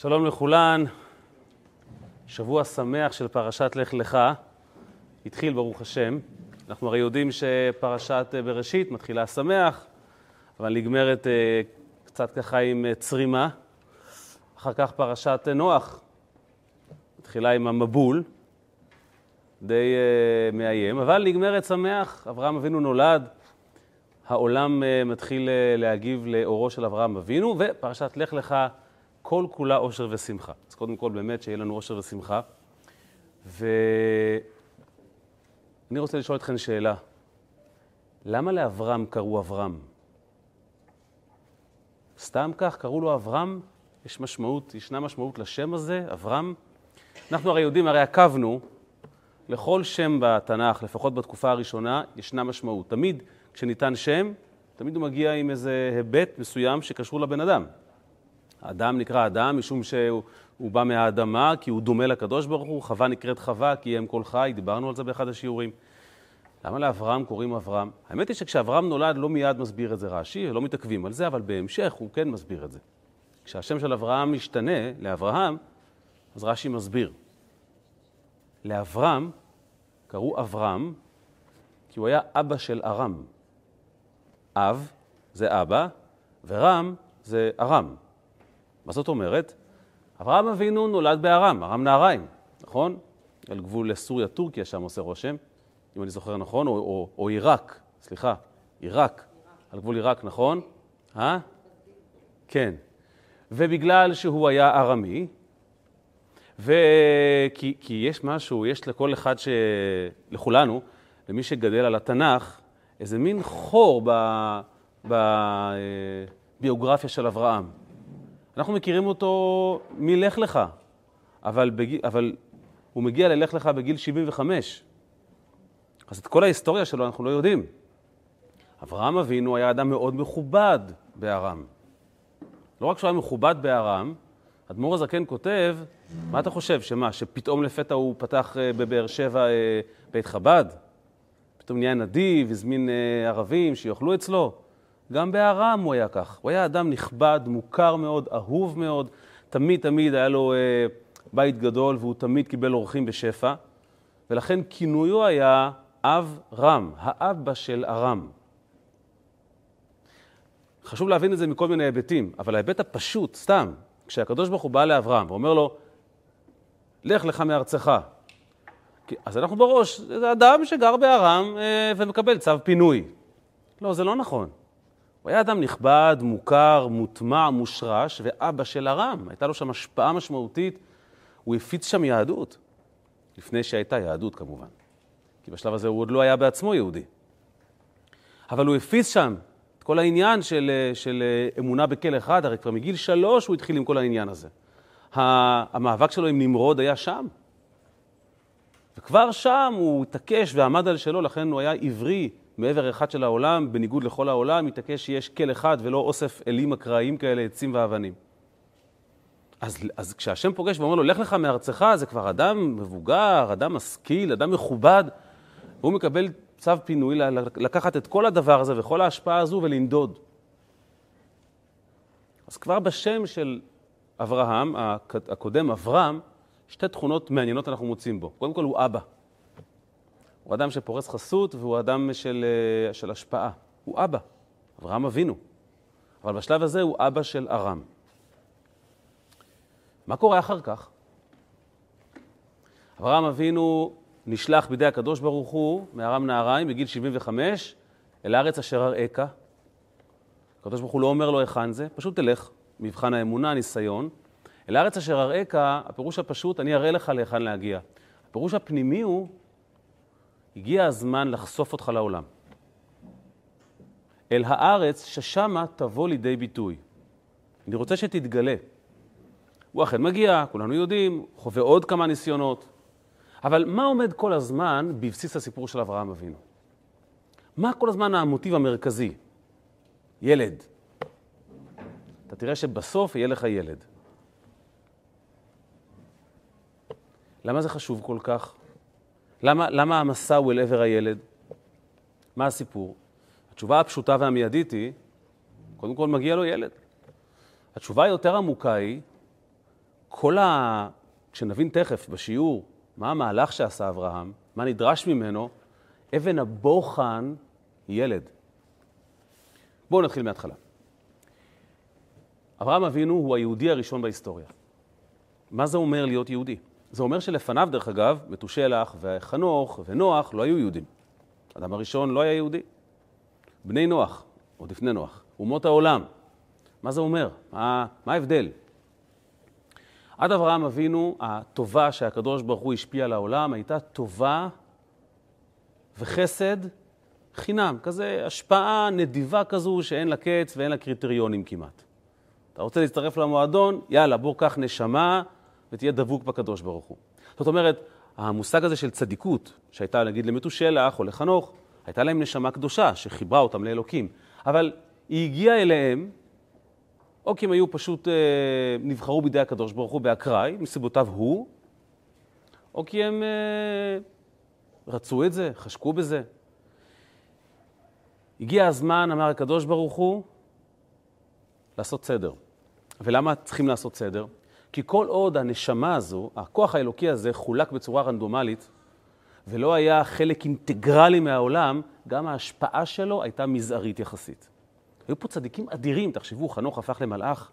שלום לכולן, שבוע שמח של פרשת לך לך, התחיל ברוך השם. אנחנו הרי יודעים שפרשת בראשית מתחילה שמח, אבל נגמרת אה, קצת ככה עם אה, צרימה. אחר כך פרשת נוח, מתחילה עם המבול, די מאיים, אבל נגמרת שמח, אברהם אבינו נולד, העולם מתחיל להגיב לאורו של אברהם אבינו, ופרשת לך לך כל כולה אושר ושמחה. אז קודם כל באמת שיהיה לנו אושר ושמחה. ואני רוצה לשאול אתכם שאלה, למה לאברהם קראו אברהם? סתם כך קראו לו אברהם? יש משמעות, ישנה משמעות לשם הזה, אברהם? אנחנו הרי יודעים, הרי עקבנו, לכל שם בתנ"ך, לפחות בתקופה הראשונה, ישנה משמעות. תמיד כשניתן שם, תמיד הוא מגיע עם איזה היבט מסוים שקשור לבן אדם. האדם נקרא אדם משום שהוא בא מהאדמה, כי הוא דומה לקדוש ברוך הוא, חווה נקראת חווה, כי אם כל חי, דיברנו על זה באחד השיעורים. למה לאברהם קוראים אברהם? האמת היא שכשאברהם נולד לא מיד מסביר את זה רש"י, לא מתעכבים על זה, אבל בהמשך הוא כן מסביר את זה. כשהשם של אברהם משתנה לאברהם, אז רש"י מסביר. לאברהם קראו אברהם כי הוא היה אבא של ארם. אב זה אבא, ורם זה ארם. מה זאת אומרת? אברהם אבינו נולד בארם, ארם נהריים, נכון? על גבול סוריה-טורקיה שם עושה רושם, אם אני זוכר נכון, או, או, או עיראק, סליחה, עיראק, על גבול עיראק, נכון? אה? כן. ובגלל שהוא היה ארמי, וכי כי יש משהו, יש לכל אחד, ש... לכולנו, למי שגדל על התנ"ך, איזה מין חור בביוגרפיה אה, של אברהם. אנחנו מכירים אותו מלך לך, אבל, בג... אבל הוא מגיע ללך לך בגיל 75. אז את כל ההיסטוריה שלו אנחנו לא יודעים. אברהם אבינו היה אדם מאוד מכובד בארם. לא רק שהוא היה מכובד בארם, אדמו"ר הזקן כותב, מה אתה חושב, שמה, שפתאום לפתע הוא פתח אה, בבאר שבע אה, בית חב"ד? פתאום נהיה נדיב, הזמין אה, ערבים שיאכלו אצלו? גם בארם הוא היה כך. הוא היה אדם נכבד, מוכר מאוד, אהוב מאוד, תמיד תמיד היה לו בית גדול והוא תמיד קיבל אורחים בשפע, ולכן כינויו היה אב רם, האבא של ארם. חשוב להבין את זה מכל מיני היבטים, אבל ההיבט הפשוט, סתם, כשהקדוש ברוך הוא בא לאברהם ואומר לו, לך לך מארצך. אז אנחנו בראש, זה אדם שגר בארם אה, ומקבל צו פינוי. לא, זה לא נכון. הוא היה אדם נכבד, מוכר, מוטמע, מושרש, ואבא של ארם. הייתה לו שם השפעה משמעותית. הוא הפיץ שם יהדות, לפני שהייתה יהדות כמובן. כי בשלב הזה הוא עוד לא היה בעצמו יהודי. אבל הוא הפיץ שם את כל העניין של, של אמונה בכל אחד, הרי כבר מגיל שלוש הוא התחיל עם כל העניין הזה. המאבק שלו עם נמרוד היה שם. וכבר שם הוא התעקש ועמד על שלו, לכן הוא היה עברי מעבר אחד של העולם, בניגוד לכל העולם, התעקש שיש כל אחד ולא אוסף אלים אקראיים כאלה, עצים ואבנים. אז, אז כשהשם פוגש ואומר לו, לך לך מארצך, זה כבר אדם מבוגר, אדם משכיל, אדם מכובד, והוא מקבל צו פינוי לקחת את כל הדבר הזה וכל ההשפעה הזו ולנדוד. אז כבר בשם של אברהם, הקודם אברהם, שתי תכונות מעניינות אנחנו מוצאים בו. קודם כל הוא אבא. הוא אדם שפורס חסות והוא אדם של, אה, של השפעה. הוא אבא, אברהם אבינו. אבל בשלב הזה הוא אבא של ארם. מה קורה אחר כך? אברהם אבינו נשלח בידי הקדוש ברוך הוא מארם נהריים בגיל 75 אל הארץ אשר אראך. הקדוש ברוך הוא לא אומר לו היכן זה, פשוט תלך, מבחן האמונה, ניסיון. אל הארץ אשר אראך, הפירוש הפשוט, אני אראה לך להיכן להגיע. הפירוש הפנימי הוא, הגיע הזמן לחשוף אותך לעולם. אל הארץ ששמה תבוא לידי ביטוי. אני רוצה שתתגלה. הוא אכן מגיע, כולנו יודעים, חווה עוד כמה ניסיונות. אבל מה עומד כל הזמן בבסיס הסיפור של אברהם אבינו? מה כל הזמן המוטיב המרכזי? ילד. אתה תראה שבסוף יהיה לך ילד. למה זה חשוב כל כך? למה, למה המסע הוא אל עבר הילד? מה הסיפור? התשובה הפשוטה והמיידית היא, קודם כל מגיע לו ילד. התשובה היותר עמוקה היא, כל ה... כשנבין תכף בשיעור מה המהלך שעשה אברהם, מה נדרש ממנו, אבן הבוחן היא ילד. בואו נתחיל מההתחלה. אברהם אבינו הוא היהודי הראשון בהיסטוריה. מה זה אומר להיות יהודי? זה אומר שלפניו, דרך אגב, מתושלח וחנוך ונוח לא היו יהודים. האדם הראשון לא היה יהודי. בני נוח, עוד לפני נוח, אומות העולם. מה זה אומר? מה, מה ההבדל? עד אברהם אבינו, הטובה שהקדוש ברוך הוא השפיע על העולם הייתה טובה וחסד חינם, כזה השפעה נדיבה כזו שאין לה קץ ואין לה קריטריונים כמעט. אתה רוצה להצטרף למועדון? יאללה, בוא קח נשמה ותהיה דבוק בקדוש ברוך הוא. זאת אומרת, המושג הזה של צדיקות, שהייתה נגיד למתושלח או לחנוך, הייתה להם נשמה קדושה שחיברה אותם לאלוקים, אבל היא הגיעה אליהם, או כי הם היו פשוט, אה, נבחרו בידי הקדוש ברוך הוא באקראי, מסיבותיו הוא, או כי הם אה, רצו את זה, חשקו בזה. הגיע הזמן, אמר הקדוש ברוך הוא, לעשות סדר. ולמה צריכים לעשות סדר? כי כל עוד הנשמה הזו, הכוח האלוקי הזה, חולק בצורה רנדומלית, ולא היה חלק אינטגרלי מהעולם, גם ההשפעה שלו הייתה מזערית יחסית. היו פה צדיקים אדירים, תחשבו, חנוך הפך למלאך.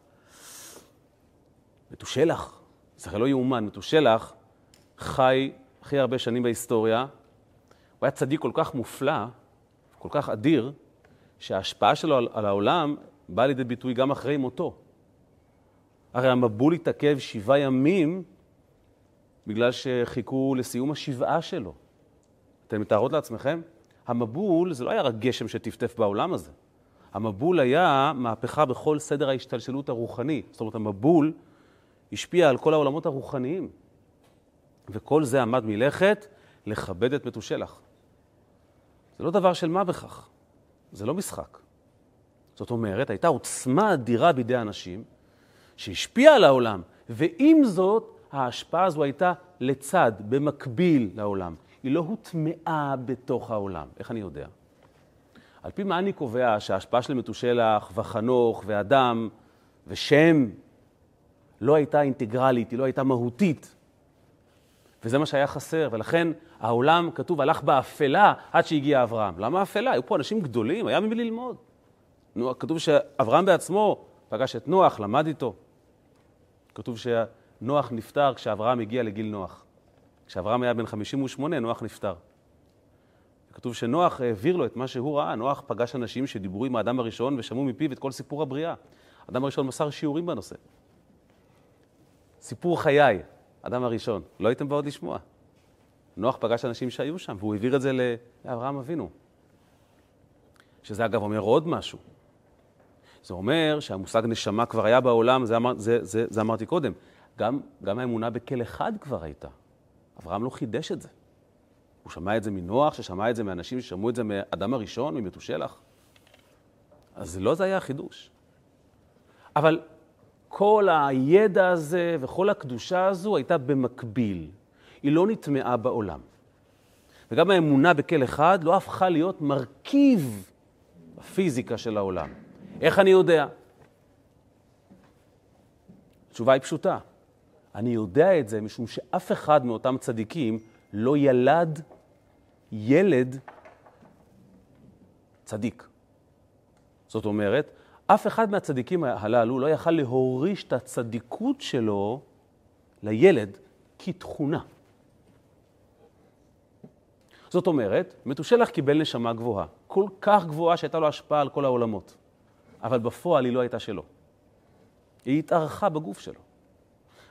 מתושלח, זה הרי לא יאומן, מתושלח חי הכי הרבה שנים בהיסטוריה. הוא היה צדיק כל כך מופלא, כל כך אדיר, שההשפעה שלו על, על העולם באה לידי ביטוי גם אחרי מותו. הרי המבול התעכב שבעה ימים בגלל שחיכו לסיום השבעה שלו. אתם מתארות לעצמכם? המבול זה לא היה רק גשם שטפטף בעולם הזה. המבול היה מהפכה בכל סדר ההשתלשלות הרוחני. זאת אומרת, המבול השפיע על כל העולמות הרוחניים. וכל זה עמד מלכת לכבד את מתושלח. זה לא דבר של מה בכך, זה לא משחק. זאת אומרת, הייתה עוצמה אדירה בידי אנשים שהשפיעה על העולם, ועם זאת, ההשפעה הזו הייתה לצד, במקביל לעולם. היא לא הוטמעה בתוך העולם. איך אני יודע? על פי מה אני קובע שההשפעה של מתושלח וחנוך ואדם ושם לא הייתה אינטגרלית, היא לא הייתה מהותית. וזה מה שהיה חסר, ולכן העולם, כתוב, הלך באפלה עד שהגיע אברהם. למה אפלה? היו פה אנשים גדולים, היה ממי ללמוד. כתוב שאברהם בעצמו פגש את נוח, למד איתו. כתוב שנוח נפטר כשאברהם הגיע לגיל נוח. כשאברהם היה בן 58, נוח נפטר. כתוב שנוח העביר לו את מה שהוא ראה. נוח פגש אנשים שדיברו עם האדם הראשון ושמעו מפיו את כל סיפור הבריאה. האדם הראשון מסר שיעורים בנושא. סיפור חיי, האדם הראשון. לא הייתם בעוד לשמוע. נוח פגש אנשים שהיו שם, והוא העביר את זה לאברהם אבינו. שזה אגב אומר עוד משהו. זה אומר שהמושג נשמה כבר היה בעולם, זה, אמר, זה, זה, זה אמרתי קודם. גם, גם האמונה בכל אחד כבר הייתה. אברהם לא חידש את זה. הוא שמע את זה מנוח, ששמע את זה מאנשים ששמעו את זה מאדם הראשון, ממתושלח. אז לא זה היה החידוש. אבל כל הידע הזה וכל הקדושה הזו הייתה במקביל. היא לא נטמעה בעולם. וגם האמונה בכל אחד לא הפכה להיות מרכיב בפיזיקה של העולם. איך אני יודע? התשובה היא פשוטה. אני יודע את זה משום שאף אחד מאותם צדיקים לא ילד ילד צדיק. זאת אומרת, אף אחד מהצדיקים הללו לא יכל להוריש את הצדיקות שלו לילד כתכונה. זאת אומרת, מתושלח קיבל נשמה גבוהה, כל כך גבוהה שהייתה לו השפעה על כל העולמות. אבל בפועל היא לא הייתה שלו. היא התארכה בגוף שלו.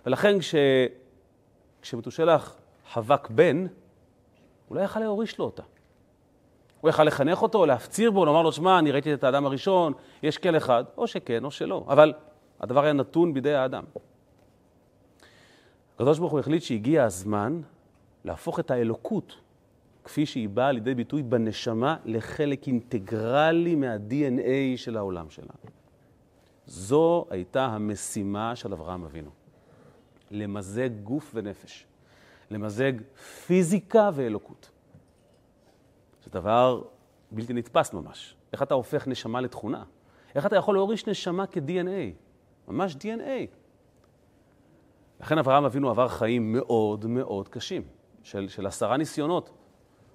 ולכן כש... כשמתושלח חבק בן, הוא לא יכל להוריש לו אותה. הוא יכל לחנך אותו, להפציר בו, לומר לו, שמע, אני ראיתי את האדם הראשון, יש כל אחד, או שכן או שלא, אבל הדבר היה נתון בידי האדם. הקדוש ברוך הוא החליט שהגיע הזמן להפוך את האלוקות כפי שהיא באה לידי ביטוי בנשמה לחלק אינטגרלי מה-DNA של העולם שלנו. זו הייתה המשימה של אברהם אבינו. למזג גוף ונפש. למזג פיזיקה ואלוקות. זה דבר בלתי נתפס ממש. איך אתה הופך נשמה לתכונה? איך אתה יכול להוריש נשמה כ-DNA? ממש DNA. לכן אברהם אבינו עבר חיים מאוד מאוד קשים, של, של עשרה ניסיונות.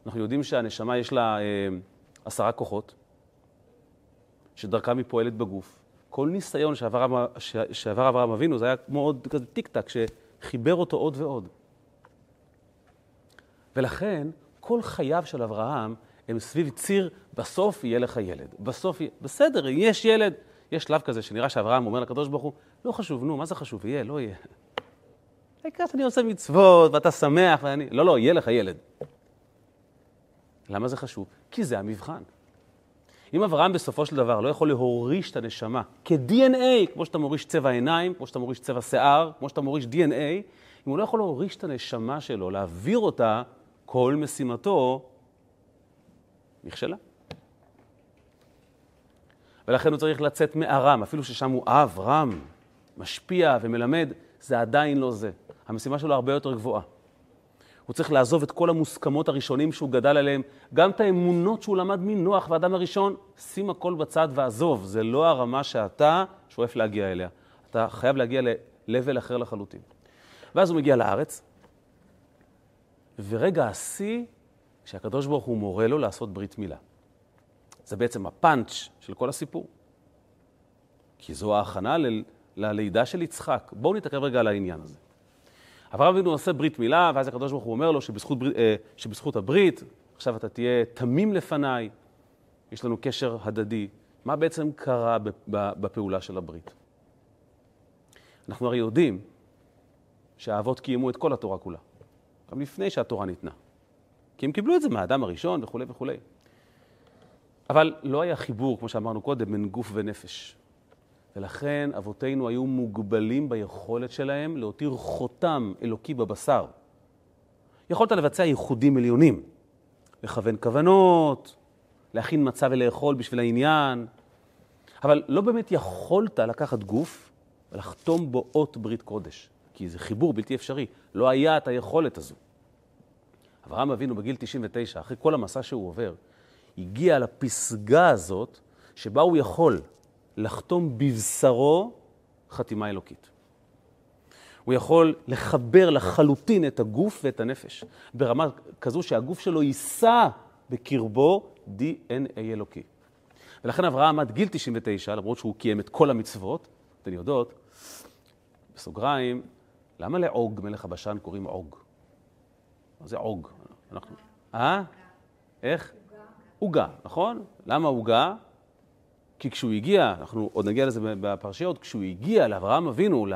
אנחנו יודעים שהנשמה יש לה אה, עשרה כוחות, שדרכם היא פועלת בגוף. כל ניסיון שעבר, שעבר אברהם אבינו זה היה כמו עוד כזה טיק טק שחיבר אותו עוד ועוד. ולכן כל חייו של אברהם הם סביב ציר, בסוף יהיה לך ילד. בסוף יהיה, בסדר, יש ילד. יש שלב כזה שנראה שאברהם אומר לקדוש ברוך הוא, לא חשוב, נו, מה זה חשוב? יהיה, לא יהיה. העיקר שאני עושה מצוות ואתה שמח ואני... לא, לא, יהיה לך ילד. למה זה חשוב? כי זה המבחן. אם אברהם בסופו של דבר לא יכול להוריש את הנשמה כ-DNA, כמו שאתה מוריש צבע עיניים, כמו שאתה מוריש צבע שיער, כמו שאתה מוריש DNA, אם הוא לא יכול להוריש את הנשמה שלו, להעביר אותה, כל משימתו נכשלה. ולכן הוא צריך לצאת מארם, אפילו ששם הוא אב, רם, משפיע ומלמד, זה עדיין לא זה. המשימה שלו הרבה יותר גבוהה. הוא צריך לעזוב את כל המוסכמות הראשונים שהוא גדל עליהם, גם את האמונות שהוא למד מנוח ואדם הראשון, שים הכל בצד ועזוב. זה לא הרמה שאתה שואף להגיע אליה. אתה חייב להגיע ל-level אחר לחלוטין. ואז הוא מגיע לארץ, ורגע השיא, שהקדוש ברוך הוא מורה לו לעשות ברית מילה. זה בעצם הפאנץ' של כל הסיפור. כי זו ההכנה ל- ללידה של יצחק. בואו נתעכב רגע על העניין הזה. אברהם אבינו עושה ברית מילה, ואז הקדוש ברוך הוא אומר לו שבזכות, אה, שבזכות הברית, עכשיו אתה תהיה תמים לפניי, יש לנו קשר הדדי. מה בעצם קרה בפעולה של הברית? אנחנו הרי יודעים שהאבות קיימו את כל התורה כולה, גם לפני שהתורה ניתנה. כי הם קיבלו את זה מהאדם הראשון וכולי וכולי. אבל לא היה חיבור, כמו שאמרנו קודם, בין גוף ונפש. ולכן אבותינו היו מוגבלים ביכולת שלהם להותיר חותם אלוקי בבשר. יכולת לבצע ייחודים עליונים, לכוון כוונות, להכין מצה ולאכול בשביל העניין, אבל לא באמת יכולת לקחת גוף ולחתום בו אות ברית קודש, כי זה חיבור בלתי אפשרי. לא היה את היכולת הזו. אברהם אבינו בגיל 99, אחרי כל המסע שהוא עובר, הגיע לפסגה הזאת, שבה הוא יכול לחתום בבשרו חתימה אלוקית. הוא יכול לחבר לחלוטין את הגוף ואת הנפש, ברמה כזו שהגוף שלו יישא בקרבו DNA אלוקי. ולכן אברהם עד גיל 99, למרות שהוא קיים את כל המצוות, אתן יודעות, בסוגריים, למה לעוג מלך הבשן קוראים עוג? מה זה עוג? אנחנו... אה? איך? עוגה, נכון? למה עוגה? כי כשהוא הגיע, אנחנו עוד נגיע לזה בפרשיות, כשהוא הגיע לאברהם אבינו,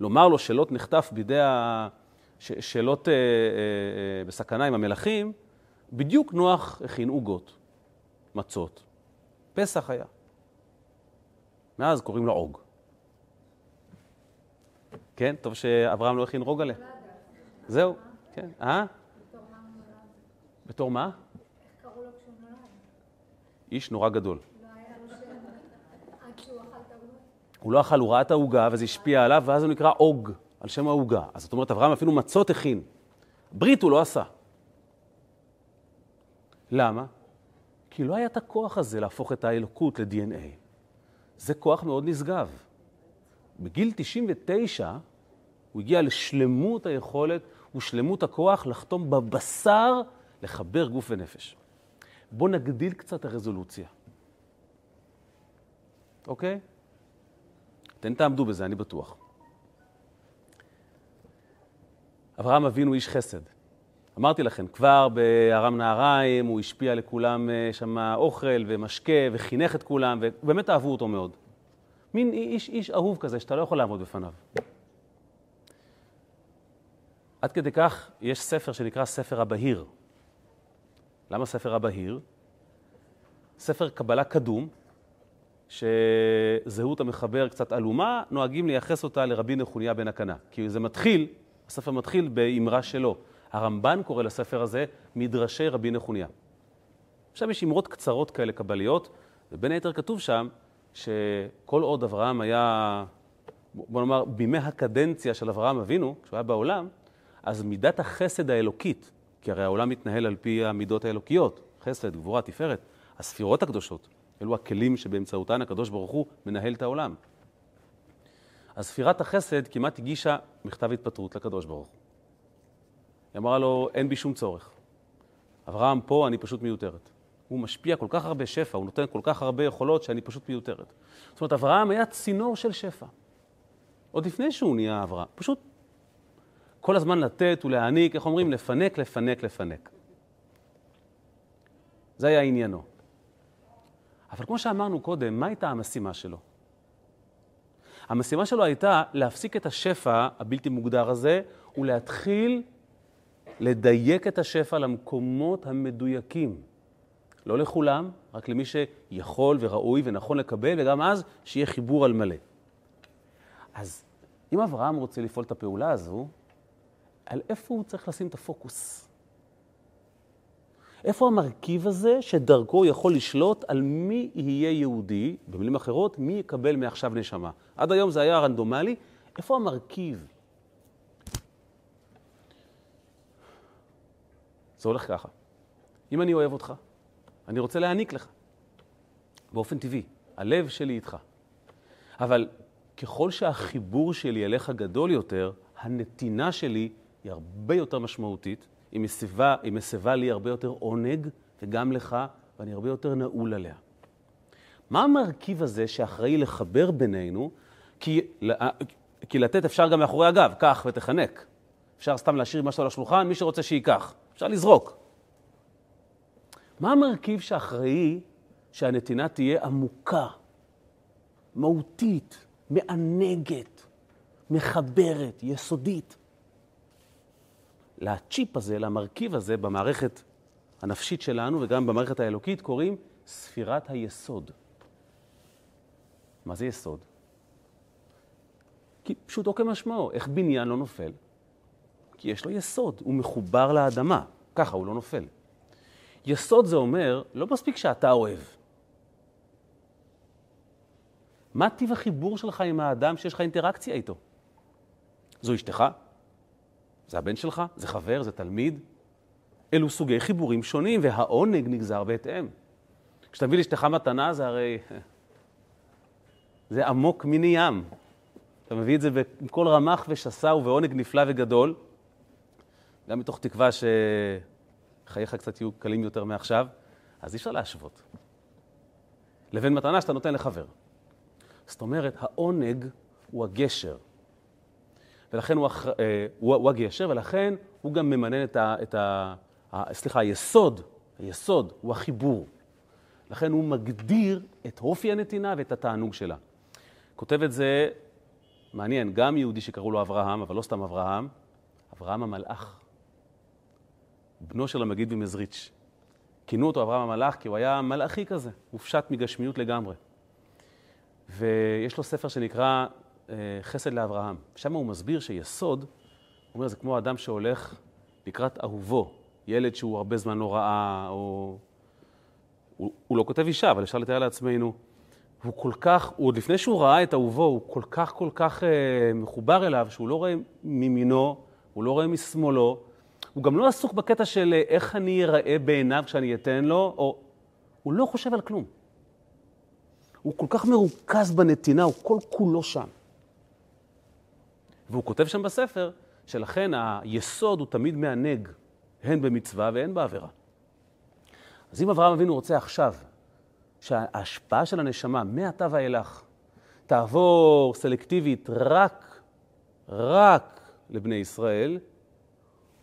לומר לו שאלות נחטף בידי ה... שאלות אה, אה, אה, בסכנה עם המלכים, בדיוק נוח הכין עוגות, מצות. פסח היה. מאז קוראים לו עוג. כן? טוב שאברהם לא הכין רוגלה. זהו, כן. אה? בתור מה? איש נורא גדול. הוא לא אכל, הוא ראה את העוגה, וזה השפיע עליו, ואז הוא נקרא עוג, על שם העוגה. אז זאת אומרת, אברהם אפילו מצות הכין. ברית הוא לא עשה. למה? כי לא היה את הכוח הזה להפוך את האלוקות ל-DNA. זה כוח מאוד נשגב. בגיל 99 הוא הגיע לשלמות היכולת ושלמות הכוח לחתום בבשר, לחבר גוף ונפש. בואו נגדיל קצת הרזולוציה. אוקיי? אתם תעמדו בזה, אני בטוח. אברהם אבינו איש חסד. אמרתי לכם, כבר בארם נהריים הוא השפיע לכולם אה, שם אוכל ומשקה וחינך את כולם, ובאמת אהבו אותו מאוד. מין איש, איש אהוב כזה שאתה לא יכול לעמוד בפניו. עד כדי כך יש ספר שנקרא ספר הבהיר. למה ספר הבהיר? ספר קבלה קדום, שזהות המחבר קצת עלומה, נוהגים לייחס אותה לרבי נחוניה בן הקנה. כי זה מתחיל, הספר מתחיל באמרה שלו. הרמב"ן קורא לספר הזה מדרשי רבי נחוניה. עכשיו יש אמרות קצרות כאלה קבליות, ובין היתר כתוב שם שכל עוד אברהם היה, בוא נאמר, בימי הקדנציה של אברהם אבינו, כשהוא היה בעולם, אז מידת החסד האלוקית, כי הרי העולם מתנהל על פי המידות האלוקיות, חסד, גבורה, תפארת, הספירות הקדושות, אלו הכלים שבאמצעותן הקדוש ברוך הוא מנהל את העולם. אז ספירת החסד כמעט הגישה מכתב התפטרות לקדוש ברוך הוא. היא אמרה לו, אין בי שום צורך. אברהם פה, אני פשוט מיותרת. הוא משפיע כל כך הרבה שפע, הוא נותן כל כך הרבה יכולות שאני פשוט מיותרת. זאת אומרת, אברהם היה צינור של שפע. עוד לפני שהוא נהיה אברהם. פשוט כל הזמן לתת ולהעניק, איך אומרים? לפנק, לפנק, לפנק. זה היה עניינו. אבל כמו שאמרנו קודם, מה הייתה המשימה שלו? המשימה שלו הייתה להפסיק את השפע הבלתי מוגדר הזה ולהתחיל לדייק את השפע למקומות המדויקים. לא לכולם, רק למי שיכול וראוי ונכון לקבל, וגם אז שיהיה חיבור על מלא. אז אם אברהם רוצה לפעול את הפעולה הזו, על איפה הוא צריך לשים את הפוקוס? איפה המרכיב הזה שדרכו יכול לשלוט על מי יהיה יהודי, במילים אחרות, מי יקבל מעכשיו נשמה? עד היום זה היה רנדומלי, איפה המרכיב? זה הולך ככה. אם אני אוהב אותך, אני רוצה להעניק לך, באופן טבעי. הלב שלי איתך. אבל ככל שהחיבור שלי אליך גדול יותר, הנתינה שלי היא הרבה יותר משמעותית, היא מסבה, היא מסבה לי הרבה יותר עונג, וגם לך, ואני הרבה יותר נעול עליה. מה המרכיב הזה שאחראי לחבר בינינו? כי, כי לתת אפשר גם מאחורי הגב, קח ותחנק. אפשר סתם להשאיר משהו על השולחן, מי שרוצה שייקח. אפשר לזרוק. מה המרכיב שאחראי שהנתינה תהיה עמוקה, מהותית, מענגת, מחברת, יסודית? לצ'יפ הזה, למרכיב הזה במערכת הנפשית שלנו וגם במערכת האלוקית קוראים ספירת היסוד. מה זה יסוד? כי פשוטו כמשמעו, איך בניין לא נופל? כי יש לו יסוד, הוא מחובר לאדמה, ככה הוא לא נופל. יסוד זה אומר, לא מספיק שאתה אוהב. מה טיב החיבור שלך עם האדם שיש לך אינטראקציה איתו? זו אשתך? זה הבן שלך? זה חבר? זה תלמיד? אלו סוגי חיבורים שונים, והעונג נגזר בהתאם. כשאתה מביא לאשתך מתנה, זה הרי... זה עמוק מני ים. אתה מביא את זה בכל רמ"ח ושסה ובעונג נפלא וגדול, גם מתוך תקווה שחייך קצת יהיו קלים יותר מעכשיו, אז אי אפשר להשוות. לבין מתנה שאתה נותן לחבר. זאת אומרת, העונג הוא הגשר. ולכן הוא, אח... אה, הוא, הוא הגשר, ולכן הוא גם ממנן את ה... את ה... סליחה, היסוד, היסוד הוא החיבור. לכן הוא מגדיר את אופי הנתינה ואת התענוג שלה. כותב את זה, מעניין, גם יהודי שקראו לו אברהם, אבל לא סתם אברהם, אברהם המלאך. בנו של המגיד ממזריץ'. כינו אותו אברהם המלאך כי הוא היה מלאכי כזה, הופשט מגשמיות לגמרי. ויש לו ספר שנקרא חסד לאברהם. שם הוא מסביר שיסוד, הוא אומר, זה כמו אדם שהולך לקראת אהובו, ילד שהוא הרבה זמן לא ראה, או... הוא, הוא לא כותב אישה, אבל אפשר לתאר לעצמנו. הוא כל כך, הוא עוד לפני שהוא ראה את אהובו, הוא כל כך כל כך אה, מחובר אליו, שהוא לא רואה מימינו, הוא לא רואה משמאלו, הוא גם לא עסוק בקטע של אה, איך אני אראה בעיניו כשאני אתן לו, או... הוא לא חושב על כלום. הוא כל כך מרוכז בנתינה, הוא כל כולו שם. והוא כותב שם בספר שלכן היסוד הוא תמיד מענג, הן במצווה והן בעבירה. אז אם אברהם אבינו רוצה עכשיו שההשפעה של הנשמה מעתה ואילך תעבור סלקטיבית רק, רק לבני ישראל,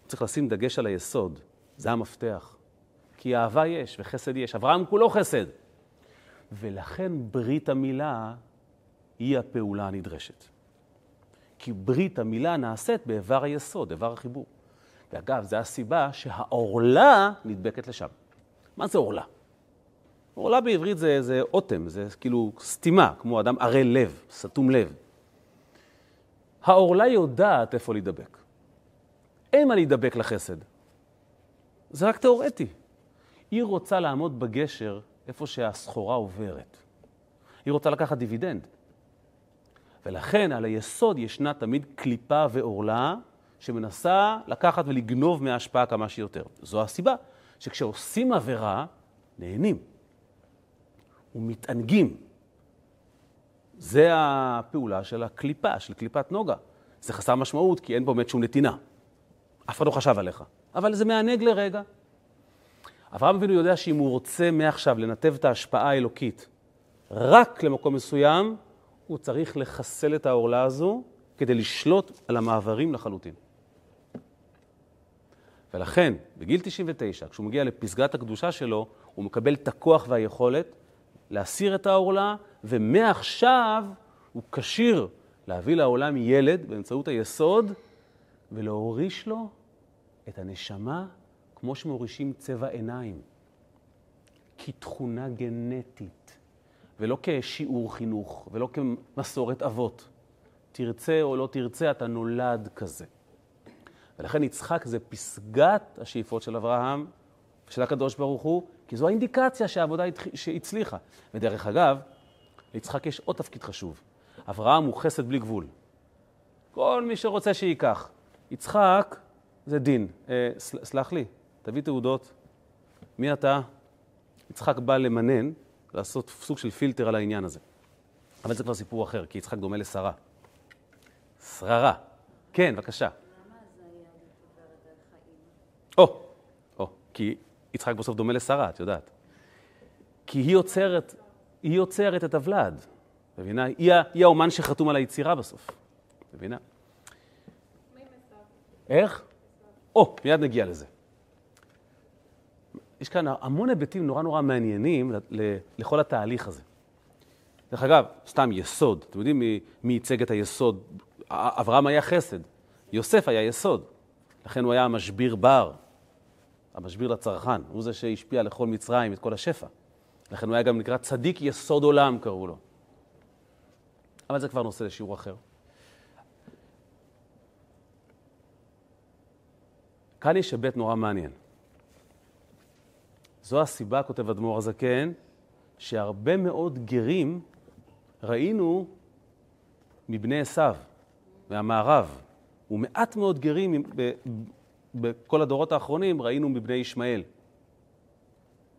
צריך לשים דגש על היסוד, זה המפתח. כי אהבה יש וחסד יש, אברהם כולו חסד. ולכן ברית המילה היא הפעולה הנדרשת. כי ברית המילה נעשית באיבר היסוד, איבר החיבור. ואגב, זו הסיבה שהעורלה נדבקת לשם. מה זה עורלה? עורלה בעברית זה, זה אוטם, זה כאילו סתימה, כמו אדם ערל לב, סתום לב. העורלה יודעת איפה להידבק. אין מה להידבק לחסד. זה רק תיאורטי. היא רוצה לעמוד בגשר איפה שהסחורה עוברת. היא רוצה לקחת דיבידנד. ולכן על היסוד ישנה תמיד קליפה ועורלה שמנסה לקחת ולגנוב מההשפעה כמה שיותר. זו הסיבה שכשעושים עבירה, נהנים ומתענגים. זה הפעולה של הקליפה, של קליפת נוגה. זה חסר משמעות, כי אין פה באמת שום נתינה. אף אחד לא חשב עליך. אבל זה מענג לרגע. אברהם אבינו יודע שאם הוא רוצה מעכשיו לנתב את ההשפעה האלוקית רק למקום מסוים, הוא צריך לחסל את העורלה הזו כדי לשלוט על המעברים לחלוטין. ולכן, בגיל 99, כשהוא מגיע לפסגת הקדושה שלו, הוא מקבל את הכוח והיכולת להסיר את העורלה, ומעכשיו הוא כשיר להביא לעולם ילד באמצעות היסוד ולהוריש לו את הנשמה כמו שמורישים צבע עיניים, כתכונה גנטית, ולא כשיעור חינוך, ולא כמסורת אבות. תרצה או לא תרצה, אתה נולד כזה. ולכן יצחק זה פסגת השאיפות של אברהם ושל הקדוש ברוך הוא, כי זו האינדיקציה שהעבודה שהצליחה. ודרך אגב, ליצחק יש עוד תפקיד חשוב. אברהם הוא חסד בלי גבול. כל מי שרוצה שייקח. יצחק זה דין. אה, סלח לי, תביא תעודות. מי אתה? יצחק בא למנן, לעשות סוג של פילטר על העניין הזה. אבל זה כבר סיפור אחר, כי יצחק דומה לשרה. שררה. כן, בבקשה. או, או, כי יצחק בסוף דומה לשרה, את יודעת. כי היא יוצרת, היא יוצרת את הוולד, מבינה? היא, היא האומן שחתום על היצירה בסוף, מבינה? איך? או, מיד נגיע לזה. יש כאן המון היבטים נורא נורא מעניינים לכל התהליך הזה. דרך אגב, סתם יסוד, אתם יודעים מי ייצג את היסוד? אברהם היה חסד, יוסף היה יסוד, לכן הוא היה המשביר בר, המשביר לצרכן, הוא זה שהשפיע לכל מצרים את כל השפע. לכן הוא היה גם נקרא צדיק יסוד עולם, קראו לו. אבל זה כבר נושא לשיעור אחר. כאן יש היבט נורא מעניין. זו הסיבה, כותב אדמו"ר הזקן, שהרבה מאוד גרים ראינו מבני עשיו, מהמערב, ומעט מאוד גרים בכל הדורות האחרונים ראינו מבני ישמעאל.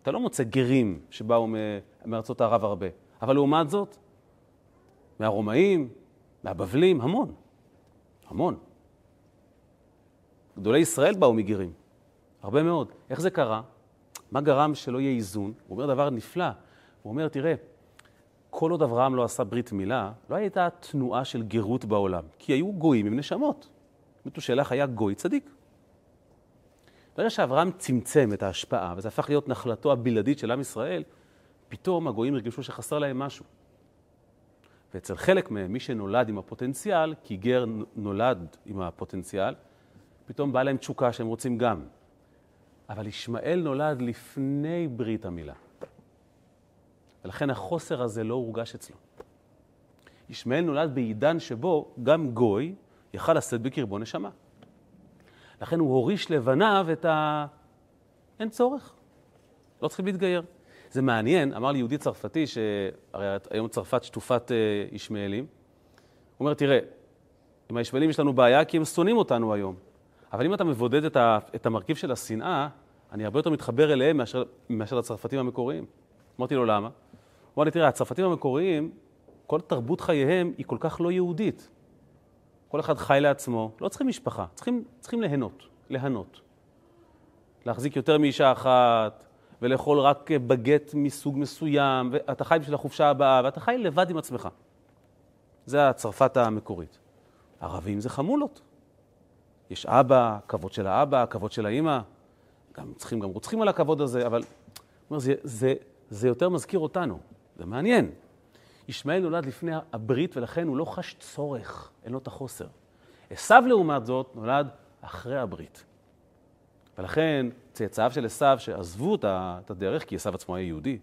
אתה לא מוצא גרים שבאו מארצות ערב הרבה, אבל לעומת זאת, מהרומאים, מהבבלים, המון. המון. גדולי ישראל באו מגרים, הרבה מאוד. איך זה קרה? מה גרם שלא יהיה איזון? הוא אומר דבר נפלא. הוא אומר, תראה, כל עוד אברהם לא עשה ברית מילה, לא הייתה תנועה של גרות בעולם, כי היו גויים עם נשמות. מתושלח היה גוי צדיק. ברגע שאברהם צמצם את ההשפעה, וזה הפך להיות נחלתו הבלעדית של עם ישראל, פתאום הגויים הרגישו שחסר להם משהו. ואצל חלק מהם, מי שנולד עם הפוטנציאל, כי גר נולד עם הפוטנציאל, פתאום באה להם תשוקה שהם רוצים גם. אבל ישמעאל נולד לפני ברית המילה. ולכן החוסר הזה לא הורגש אצלו. ישמעאל נולד בעידן שבו גם גוי יכל לשאת בקרבו נשמה. לכן הוא הוריש לבניו את ה... אין צורך, לא צריכים להתגייר. זה מעניין, אמר לי יהודי צרפתי, שהרי היום צרפת שטופת אה, ישמעאלים, הוא אומר, תראה, עם הישמעאלים יש לנו בעיה כי הם שונאים אותנו היום. אבל אם אתה מבודד את, ה, את המרכיב של השנאה, אני הרבה יותר מתחבר אליהם מאשר, מאשר לצרפתים המקוריים. אמרתי לו, למה? הוא אמר לי, תראה, הצרפתים המקוריים, כל תרבות חייהם היא כל כך לא יהודית. כל אחד חי לעצמו, לא צריכים משפחה, צריכים, צריכים ליהנות, ליהנות. להחזיק יותר מאישה אחת, ולאכול רק בגט מסוג מסוים, ואתה חי בשביל החופשה הבאה, ואתה חי לבד עם עצמך. זה הצרפת המקורית. ערבים זה חמולות. יש אבא, כבוד של האבא, כבוד של האימא. גם צריכים, גם רוצחים על הכבוד הזה, אבל זה, זה, זה יותר מזכיר אותנו. זה מעניין. ישמעאל נולד לפני הברית, ולכן הוא לא חש צורך, אין לו את החוסר. עשו, לעומת זאת, נולד אחרי הברית. ולכן צאצאיו של עשו, שעזבו את הדרך, כי עשו עצמו היה יהודי,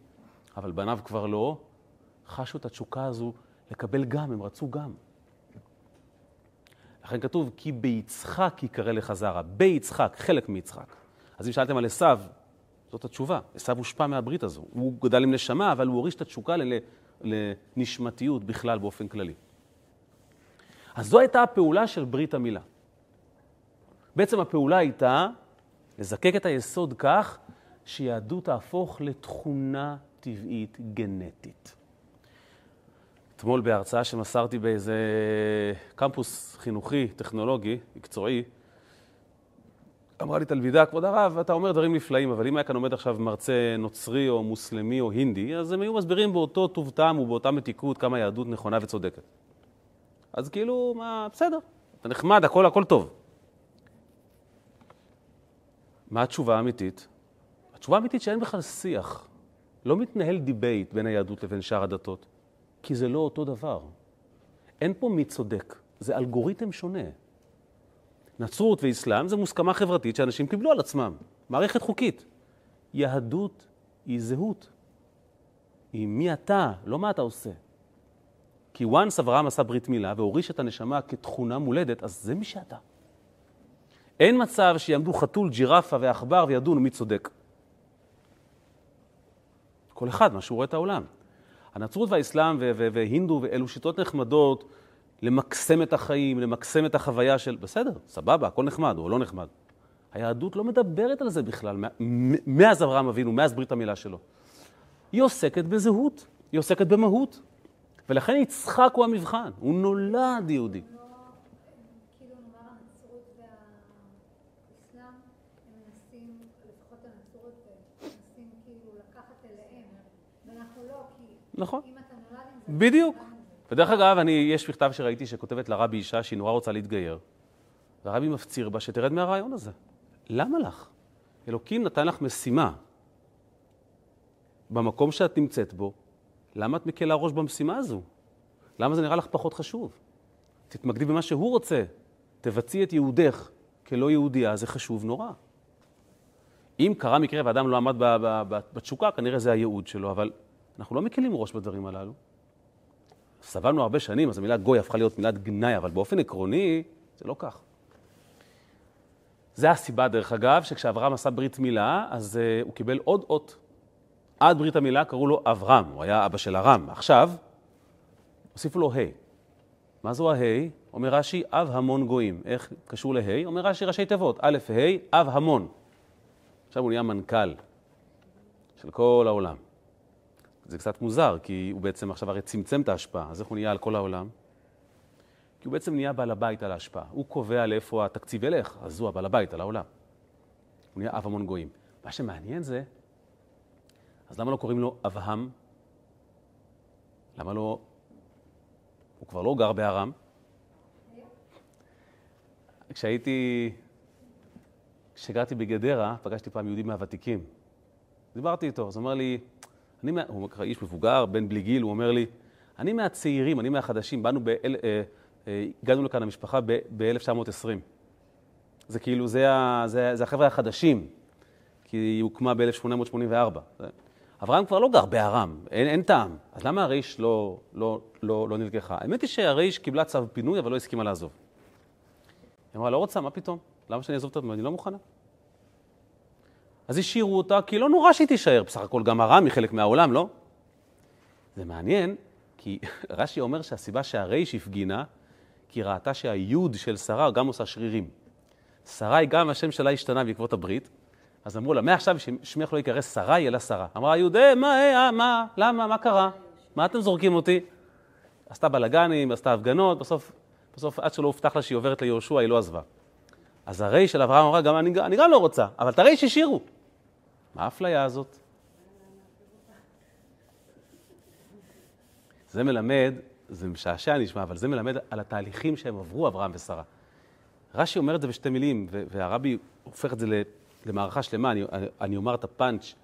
אבל בניו כבר לא, חשו את התשוקה הזו לקבל גם, הם רצו גם. לכן כתוב, כי ביצחק יקרא לך זרע. ביצחק, חלק מיצחק. אז אם שאלתם על עשו, זאת התשובה. עשו הושפע מהברית הזו. הוא גדל עם נשמה, אבל הוא הוריש את התשוקה לנשמתיות בכלל באופן כללי. אז זו הייתה הפעולה של ברית המילה. בעצם הפעולה הייתה לזקק את היסוד כך שיהדות תהפוך לתכונה טבעית גנטית. אתמול בהרצאה שמסרתי באיזה קמפוס חינוכי, טכנולוגי, מקצועי, אמרה לי תלמידה, כבוד הרב, אתה אומר דברים נפלאים, אבל אם היה כאן עומד עכשיו מרצה נוצרי או מוסלמי או הינדי, אז הם היו מסבירים באותו טוב טעם ובאותה מתיקות כמה יהדות נכונה וצודקת. אז כאילו, מה, בסדר, אתה נחמד, הכל, הכל טוב. מה התשובה האמיתית? התשובה האמיתית שאין בכלל שיח. לא מתנהל debate בין היהדות לבין שאר הדתות, כי זה לא אותו דבר. אין פה מי צודק, זה אלגוריתם שונה. נצרות ואסלאם זה מוסכמה חברתית שאנשים קיבלו על עצמם, מערכת חוקית. יהדות היא זהות. היא מי אתה, לא מה אתה עושה. כי once אברהם עשה ברית מילה והוריש את הנשמה כתכונה מולדת, אז זה מי שאתה. אין מצב שיעמדו חתול, ג'ירפה ועכבר וידונו מי צודק. כל אחד, מה שהוא רואה את העולם. הנצרות והאסלאם והינדו אלו שיטות נחמדות למקסם את החיים, למקסם את החוויה של, בסדר, סבבה, הכל נחמד או לא נחמד. היהדות לא מדברת על זה בכלל, מאז אברהם אבינו, מאז ברית המילה שלו. היא עוסקת בזהות, היא עוסקת במהות. ולכן יצחק הוא המבחן, הוא נולד יהודי. נכון. בדיוק. ודרך אגב, אני, יש מכתב שראיתי שכותבת לרבי אישה שהיא נורא רוצה להתגייר, והרבי מפציר בה שתרד מהרעיון הזה. למה לך? אלוקים נתן לך משימה. במקום שאת נמצאת בו, למה את מקלה ראש במשימה הזו? למה זה נראה לך פחות חשוב? תתמקדי במה שהוא רוצה. תבצעי את יהודך כלא יהודייה, זה חשוב נורא. אם קרה מקרה ואדם לא עמד בתשוקה, כנראה זה הייעוד שלו, אבל אנחנו לא מקלים ראש בדברים הללו. סבלנו הרבה שנים, אז המילה גוי הפכה להיות מילת גנאי, אבל באופן עקרוני זה לא כך. זה הסיבה, דרך אגב, שכשאברהם עשה ברית מילה, אז uh, הוא קיבל עוד אות. עד ברית המילה קראו לו אברהם, הוא היה אבא של ארם. עכשיו, הוסיפו לו ה'. מה זו ה'? אומר רש"י, אב המון גויים. איך קשור לה'? אומר רש"י ראשי תיבות, א', ה', אב המון. עכשיו הוא נהיה מנכ"ל של כל העולם. זה קצת מוזר, כי הוא בעצם עכשיו הרי צמצם את ההשפעה, אז איך הוא נהיה על כל העולם? כי הוא בעצם נהיה בעל הבית על ההשפעה. הוא קובע לאיפה התקציב ילך, אז הוא הבעל הבית על העולם. הוא נהיה אב המון גויים. מה שמעניין זה, אז למה לא קוראים לו אבהם? למה לא... הוא כבר לא גר בארם. כשהייתי... כשגרתי בגדרה, פגשתי פעם יהודי מהוותיקים. דיברתי איתו, אז הוא אומר לי, אני, הוא איש מבוגר, בן בלי גיל, הוא אומר לי, אני מהצעירים, אני מהחדשים, באנו, ב, אה, אה, הגענו לכאן למשפחה ב-1920. זה כאילו, זה, זה, זה החבר'ה החדשים, כי היא הוקמה ב-1884. אברהם כבר לא גר בארם, אין, אין טעם. אז למה הריש לא, לא, לא, לא נלקחה? האמת היא שהריש קיבלה צו פינוי, אבל לא הסכימה לעזוב. היא אמרה, לא רוצה, מה פתאום? למה שאני אעזוב את הדברים? אני לא מוכנה. אז השאירו אותה, כי לא נורא שהיא תישאר, בסך הכל גם ארם היא חלק מהעולם, לא? זה מעניין, כי רש"י אומר שהסיבה שהריש הפגינה, כי ראתה שהיוד של שרה גם עושה שרירים. שרה היא גם השם שלה השתנה בעקבות הברית, אז אמרו לה, מעכשיו שמך לא ייקרא שרי, אלא שרה. אמרה היהודי, מה, אה, מה, למה, מה קרה? מה אתם זורקים אותי? עשתה בלאגנים, עשתה הפגנות, בסוף, בסוף עד שלא הובטח לה שהיא עוברת ליהושע, היא לא עזבה. אז הרי של אברהם אמרה, גם אני, אני גם לא רוצה, אבל את הרי שהשאירו. מה האפליה הזאת? זה מלמד, זה משעשע נשמע, אבל זה מלמד על התהליכים שהם עברו, אברהם ושרה. רש"י אומר את זה בשתי מילים, והרבי הופך את זה למערכה שלמה, אני, אני אומר את הפאנץ'.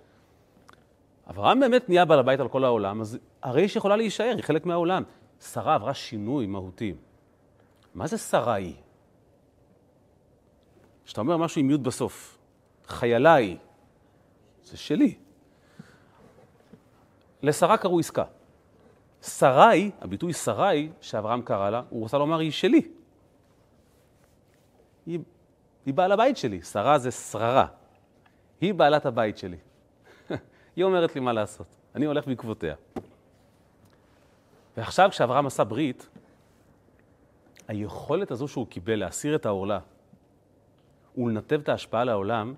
אברהם באמת נהיה בעל הבית על כל העולם, אז הרי שיכולה להישאר, היא חלק מהעולם. שרה עברה שינוי מהותי. מה זה שרה היא? כשאתה אומר משהו עם י' בסוף, חיילה היא, זה שלי. לשרה קראו עסקה. שרי, הביטוי שרי, שאברהם קרא לה, הוא רוצה לומר, היא שלי. היא היא בעל הבית שלי, שרה זה שררה. היא בעלת הבית שלי. היא אומרת לי מה לעשות, אני הולך בעקבותיה. ועכשיו כשאברהם עשה ברית, היכולת הזו שהוא קיבל להסיר את העורלה ולנתב את ההשפעה לעולם,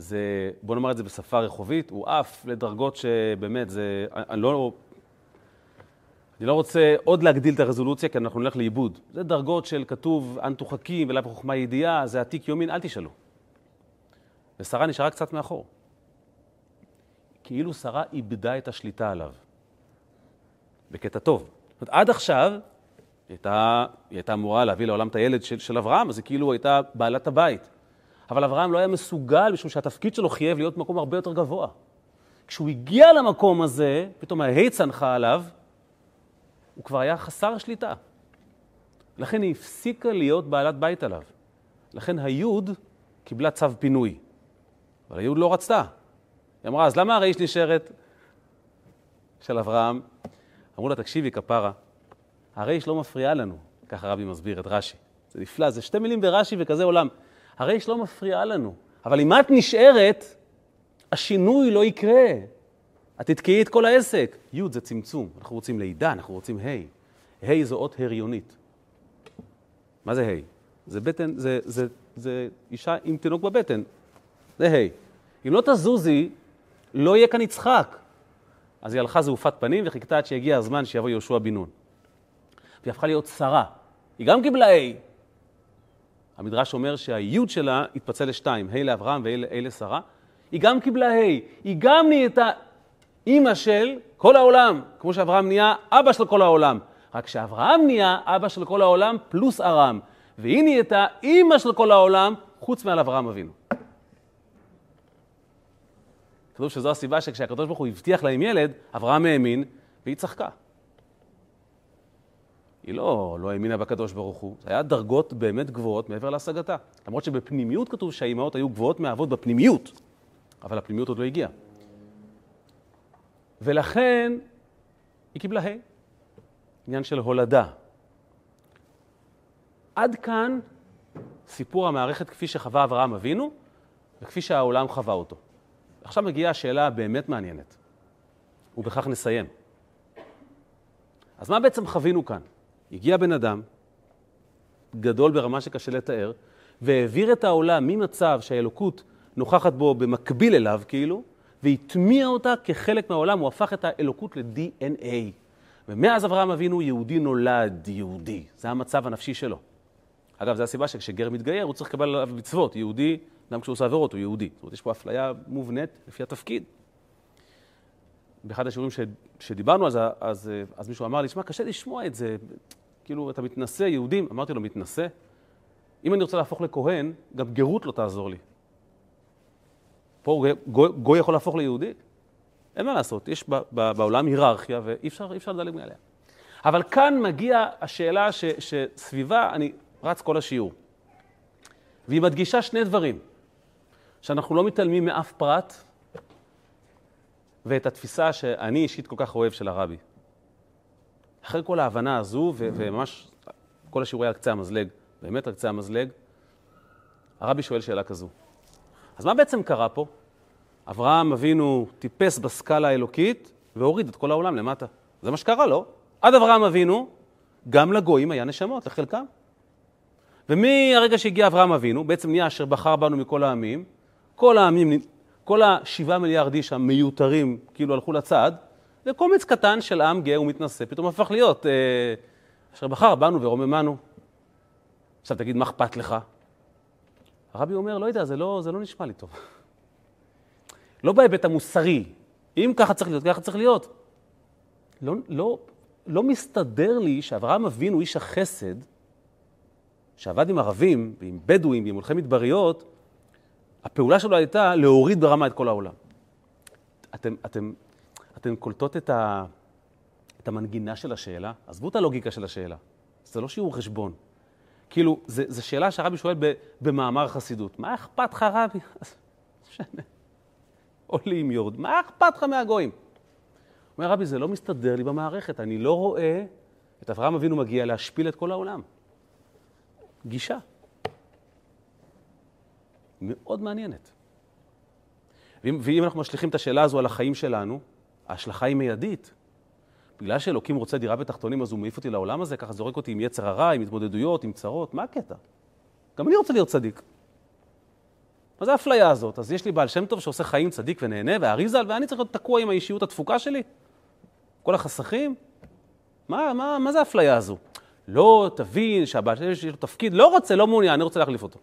זה, בוא נאמר את זה בשפה רחובית, הוא עף לדרגות שבאמת, זה, אני לא... אני לא רוצה עוד להגדיל את הרזולוציה, כי אנחנו נלך לאיבוד. זה דרגות של כתוב אנטו חכים ולאו חוכמה ידיעה, זה עתיק יומין, אל תשאלו. ושרה נשארה קצת מאחור. כאילו שרה איבדה את השליטה עליו. בקטע טוב. זאת אומרת, עד עכשיו היא הייתה, היא הייתה אמורה להביא לעולם את הילד של, של אברהם, אז היא כאילו הייתה בעלת הבית. אבל אברהם לא היה מסוגל, משום שהתפקיד שלו חייב להיות במקום הרבה יותר גבוה. כשהוא הגיע למקום הזה, פתאום ההי צנחה עליו, הוא כבר היה חסר שליטה. לכן היא הפסיקה להיות בעלת בית עליו. לכן היוד קיבלה צו פינוי. אבל היוד לא רצתה. היא אמרה, אז למה הרייש נשארת של אברהם? אמרו לה, תקשיבי, כפרה, הרייש לא מפריעה לנו, ככה רבי מסביר את רש"י. זה נפלא, זה שתי מילים ברש"י וכזה עולם. הרייש לא מפריעה לנו, אבל אם את נשארת, השינוי לא יקרה. את תתקעי את כל העסק. י' זה צמצום, אנחנו רוצים לידה, אנחנו רוצים ה'. ה' זו אות הריונית. מה זה ה'? זה בטן, זה, זה, זה אישה עם תינוק בבטן. זה ה'. אם לא תזוזי, לא יהיה כאן יצחק. אז היא הלכה זעופת פנים וחיכתה עד שיגיע הזמן שיבוא יהושע בן נון. והיא הפכה להיות שרה. היא גם קיבלה ה'. המדרש אומר שהיוד שלה התפצל לשתיים, ה' לאברהם וה' לשרה. היא גם קיבלה ה', היא גם נהייתה אימא של כל העולם, כמו שאברהם נהיה אבא של כל העולם. רק שאברהם נהיה אבא של כל העולם פלוס ארם, והיא נהייתה אימא של כל העולם חוץ מעל אברהם אבינו. כתוב שזו הסיבה שכשהקדוש ברוך הוא הבטיח להם ילד, אברהם האמין והיא צחקה. היא לא, לא האמינה בקדוש ברוך הוא, זה היה דרגות באמת גבוהות מעבר להשגתה. למרות שבפנימיות כתוב שהאימהות היו גבוהות מהאבות בפנימיות, אבל הפנימיות עוד לא הגיעה. ולכן היא קיבלה ה', עניין של הולדה. עד כאן סיפור המערכת כפי שחווה אברהם אבינו וכפי שהעולם חווה אותו. עכשיו מגיעה השאלה הבאמת מעניינת, ובכך נסיים. אז מה בעצם חווינו כאן? הגיע בן אדם, גדול ברמה שקשה לתאר, והעביר את העולם ממצב שהאלוקות נוכחת בו במקביל אליו, כאילו, והטמיע אותה כחלק מהעולם, הוא הפך את האלוקות ל-DNA. ומאז אברהם אבינו יהודי נולד יהודי, זה המצב הנפשי שלו. אגב, זו הסיבה שכשגר מתגייר הוא צריך לקבל עליו מצוות, יהודי, גם כשהוא עושה עבירות הוא יהודי. זאת אומרת, יש פה אפליה מובנית לפי התפקיד. באחד השיעורים ש, שדיברנו זה, אז, אז מישהו אמר לי, שמע, קשה לשמוע את זה, כאילו, אתה מתנשא, יהודים. אמרתי לו, מתנשא? אם אני רוצה להפוך לכהן, גם גרות לא תעזור לי. פה גוי, גוי יכול להפוך ליהודי? אין מה לעשות, יש בעולם היררכיה ואי אפשר, אפשר לדלג מעליה. אבל כאן מגיעה השאלה ש, שסביבה אני רץ כל השיעור. והיא מדגישה שני דברים, שאנחנו לא מתעלמים מאף פרט, ואת התפיסה שאני אישית כל כך אוהב של הרבי. אחרי כל ההבנה הזו, ו- וממש כל השיעורי על קצה המזלג, באמת על קצה המזלג, הרבי שואל שאלה כזו. אז מה בעצם קרה פה? אברהם אבינו טיפס בסקאלה האלוקית והוריד את כל העולם למטה. זה מה שקרה, לא? עד אברהם אבינו, גם לגויים היה נשמות, לחלקם. ומהרגע שהגיע אברהם אבינו, בעצם נהיה אשר בחר בנו מכל העמים, כל העמים, כל השבעה מיליארד איש המיותרים כאילו הלכו לצד, וקומץ קטן של עם גאה ומתנשא פתאום הפך להיות אה, אשר בחר בנו ורוממנו. עכשיו תגיד, מה אכפת לך? הרבי אומר, לא יודע, זה לא, זה לא נשמע לי טוב. לא בהיבט המוסרי. אם ככה צריך להיות, ככה צריך להיות. לא, לא, לא מסתדר לי שאברהם אבינו, איש החסד, שעבד עם ערבים ועם בדואים ועם הולכי מדבריות, הפעולה שלו הייתה להוריד ברמה את כל העולם. אתם, אתם, אתם קולטות את, ה, את המנגינה של השאלה? עזבו את הלוגיקה של השאלה. זה לא שיעור חשבון. כאילו, זו שאלה שהרבי שואל במאמר חסידות. מה אכפת לך, רבי? עולים, יורד, מה אכפת לך מהגויים? אומר רבי, זה לא מסתדר לי במערכת, אני לא רואה את אברהם אבינו מגיע להשפיל את כל העולם. גישה. מאוד מעניינת. ואם, ואם אנחנו משליכים את השאלה הזו על החיים שלנו, ההשלכה היא מיידית. בגלל שאלוקים רוצה דירה בתחתונים, אז הוא מעיף אותי לעולם הזה, ככה זורק אותי עם יצר הרע, עם התמודדויות, עם צרות, מה הקטע? גם אני רוצה להיות צדיק. מה זה האפליה הזאת? אז יש לי בעל שם טוב שעושה חיים צדיק ונהנה, והאריזל, ואני צריך להיות תקוע עם האישיות התפוקה שלי? כל החסכים? מה, מה, מה זה האפליה הזו? לא, תבין שהבעל שלי יש לו תפקיד, לא רוצה, לא מעוניין, אני רוצה להחליף אותו.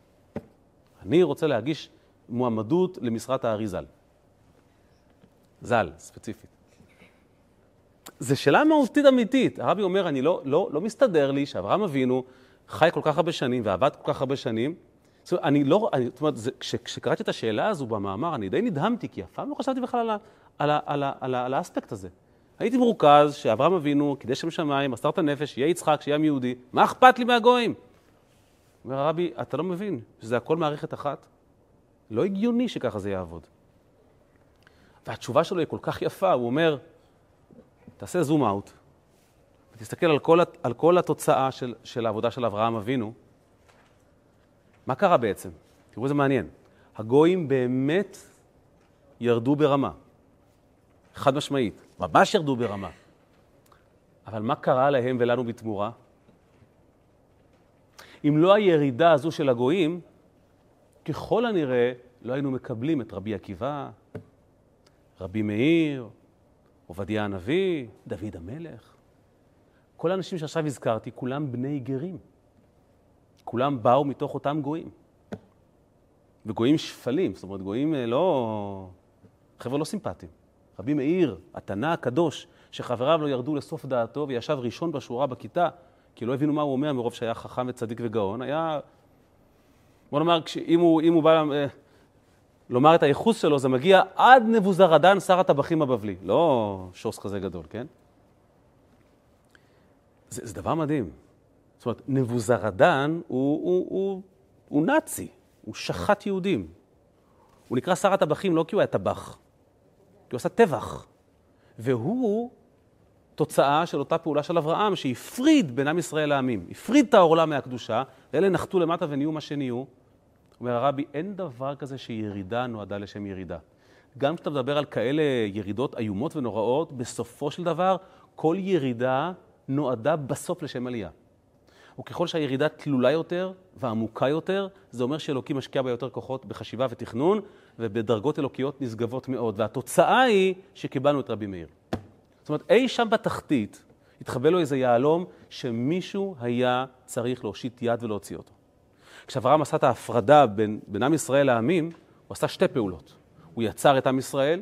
אני רוצה להגיש מועמדות למשרת הארי ז"ל. ז"ל, ספציפית. זו שאלה מהותית אמיתית. הרבי אומר, אני לא, לא, לא מסתדר לי שאברהם אבינו חי כל כך הרבה שנים ועבד כל כך הרבה שנים. זאת אומרת, אני לא, אני, זאת אומרת, זה, כש, כשקראתי את השאלה הזו במאמר, אני די נדהמתי, כי אף פעם לא חשבתי בכלל על, על, על, על, על, על האספקט הזה. הייתי מרוכז שאברהם אבינו קידש שם שמיים, מסר את הנפש, יהיה יצחק, שיהיה עם יהודי, מה אכפת לי מהגויים? אומר הרבי, אתה לא מבין שזה הכל מערכת אחת? לא הגיוני שככה זה יעבוד. והתשובה שלו היא כל כך יפה, הוא אומר, תעשה זום אאוט, ותסתכל על כל, על כל התוצאה של, של העבודה של אברהם אבינו. מה קרה בעצם? תראו איזה מעניין. הגויים באמת ירדו ברמה. חד משמעית, ממש ירדו ברמה. אבל מה קרה להם ולנו בתמורה? אם לא הירידה הזו של הגויים, ככל הנראה לא היינו מקבלים את רבי עקיבא, רבי מאיר, עובדיה הנביא, דוד המלך. כל האנשים שעכשיו הזכרתי, כולם בני גרים. כולם באו מתוך אותם גויים. וגויים שפלים, זאת אומרת, גויים אה, לא... חבר'ה לא סימפטיים. רבי מאיר, התנא הקדוש, שחבריו לא ירדו לסוף דעתו וישב ראשון בשורה בכיתה, כי לא הבינו מה הוא אומר מרוב שהיה חכם וצדיק וגאון, היה... בוא נאמר, אם הוא, אם הוא בא אה, לומר את הייחוס שלו, זה מגיע עד נבוזרדן, שר הטבחים הבבלי. לא שוס כזה גדול, כן? זה, זה דבר מדהים. זאת אומרת, נבוזרדן הוא, הוא, הוא, הוא נאצי, הוא שחט יהודים. הוא נקרא שר הטבחים לא כי הוא היה טבח, כי הוא עשה טבח. והוא תוצאה של אותה פעולה של אברהם, שהפריד בין עם ישראל לעמים. הפריד את העורלה מהקדושה, ואלה נחתו למטה ונהיו מה שנהיו. אומר הרבי, אין דבר כזה שירידה נועדה לשם ירידה. גם כשאתה מדבר על כאלה ירידות איומות ונוראות, בסופו של דבר, כל ירידה נועדה בסוף לשם עלייה. וככל שהירידה תלולה יותר ועמוקה יותר, זה אומר שאלוקים משקיע בה יותר כוחות בחשיבה ותכנון, ובדרגות אלוקיות נשגבות מאוד. והתוצאה היא שקיבלנו את רבי מאיר. זאת אומרת, אי שם בתחתית התחבא לו איזה יהלום שמישהו היה צריך להושיט יד ולהוציא אותו. כשאברהם עשה את ההפרדה בין, בין עם ישראל לעמים, הוא עשה שתי פעולות. הוא יצר את עם ישראל,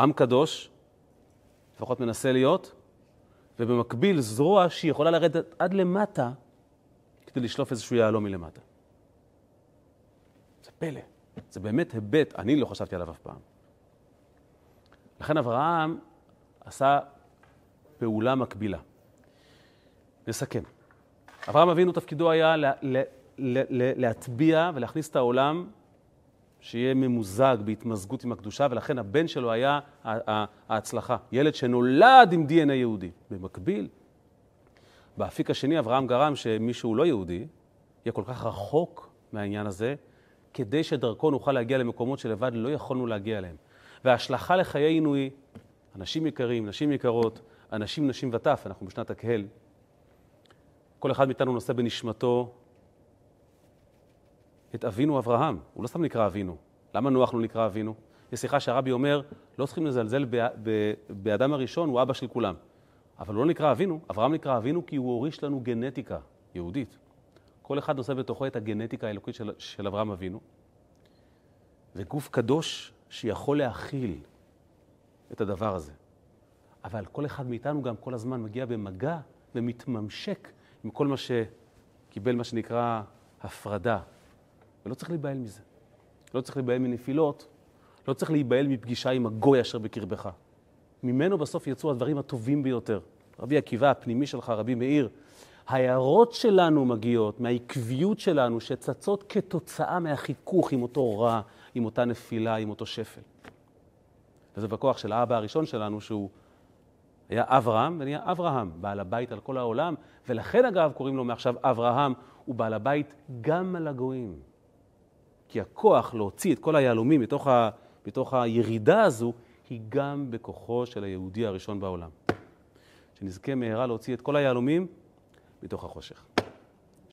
עם קדוש, לפחות מנסה להיות, ובמקביל זרוע שהיא יכולה לרדת עד למטה כדי לשלוף איזשהו יהלום מלמטה. זה פלא. זה באמת היבט, אני לא חשבתי עליו אף פעם. לכן אברהם עשה פעולה מקבילה. נסכם. אברהם אבינו תפקידו היה לה, לה, לה, להטביע ולהכניס את העולם שיהיה ממוזג בהתמזגות עם הקדושה, ולכן הבן שלו היה ההצלחה. ילד שנולד עם דנ"א יהודי. במקביל, באפיק השני אברהם גרם שמישהו לא יהודי יהיה כל כך רחוק מהעניין הזה, כדי שדרכו נוכל להגיע למקומות שלבד לא יכולנו להגיע אליהם. וההשלכה לחיינו היא, אנשים יקרים, נשים יקרות, אנשים, נשים וטף, אנחנו בשנת הקהל, כל אחד מאיתנו נושא בנשמתו את אבינו אברהם. הוא לא סתם נקרא אבינו. למה נוח לא נקרא אבינו? יש שיחה שהרבי אומר, לא צריכים לזלזל באדם הראשון, הוא אבא של כולם. אבל הוא לא נקרא אבינו, אברהם נקרא אבינו כי הוא הוריש לנו גנטיקה יהודית. כל אחד נושא בתוכו את הגנטיקה האלוקית של, של אברהם אבינו. וגוף קדוש שיכול להכיל את הדבר הזה. אבל כל אחד מאיתנו גם כל הזמן מגיע במגע ומתממשק עם כל מה שקיבל מה שנקרא הפרדה. ולא צריך להיבהל מזה. לא צריך להיבהל מנפילות, לא צריך להיבהל מפגישה עם הגוי אשר בקרבך. ממנו בסוף יצאו הדברים הטובים ביותר. רבי עקיבא, הפנימי שלך, רבי מאיר, ההערות שלנו מגיעות מהעקביות שלנו שצצות כתוצאה מהחיכוך עם אותו רע, עם אותה נפילה, עם אותו שפל. וזה בכוח של האבא הראשון שלנו, שהוא היה אברהם ונהיה אברהם, בעל הבית על כל העולם, ולכן אגב קוראים לו מעכשיו אברהם, הוא בעל הבית גם על הגויים. כי הכוח להוציא את כל היהלומים מתוך, ה, מתוך הירידה הזו, היא גם בכוחו של היהודי הראשון בעולם. שנזכה מהרה להוציא את כל היהלומים מתוך החושך.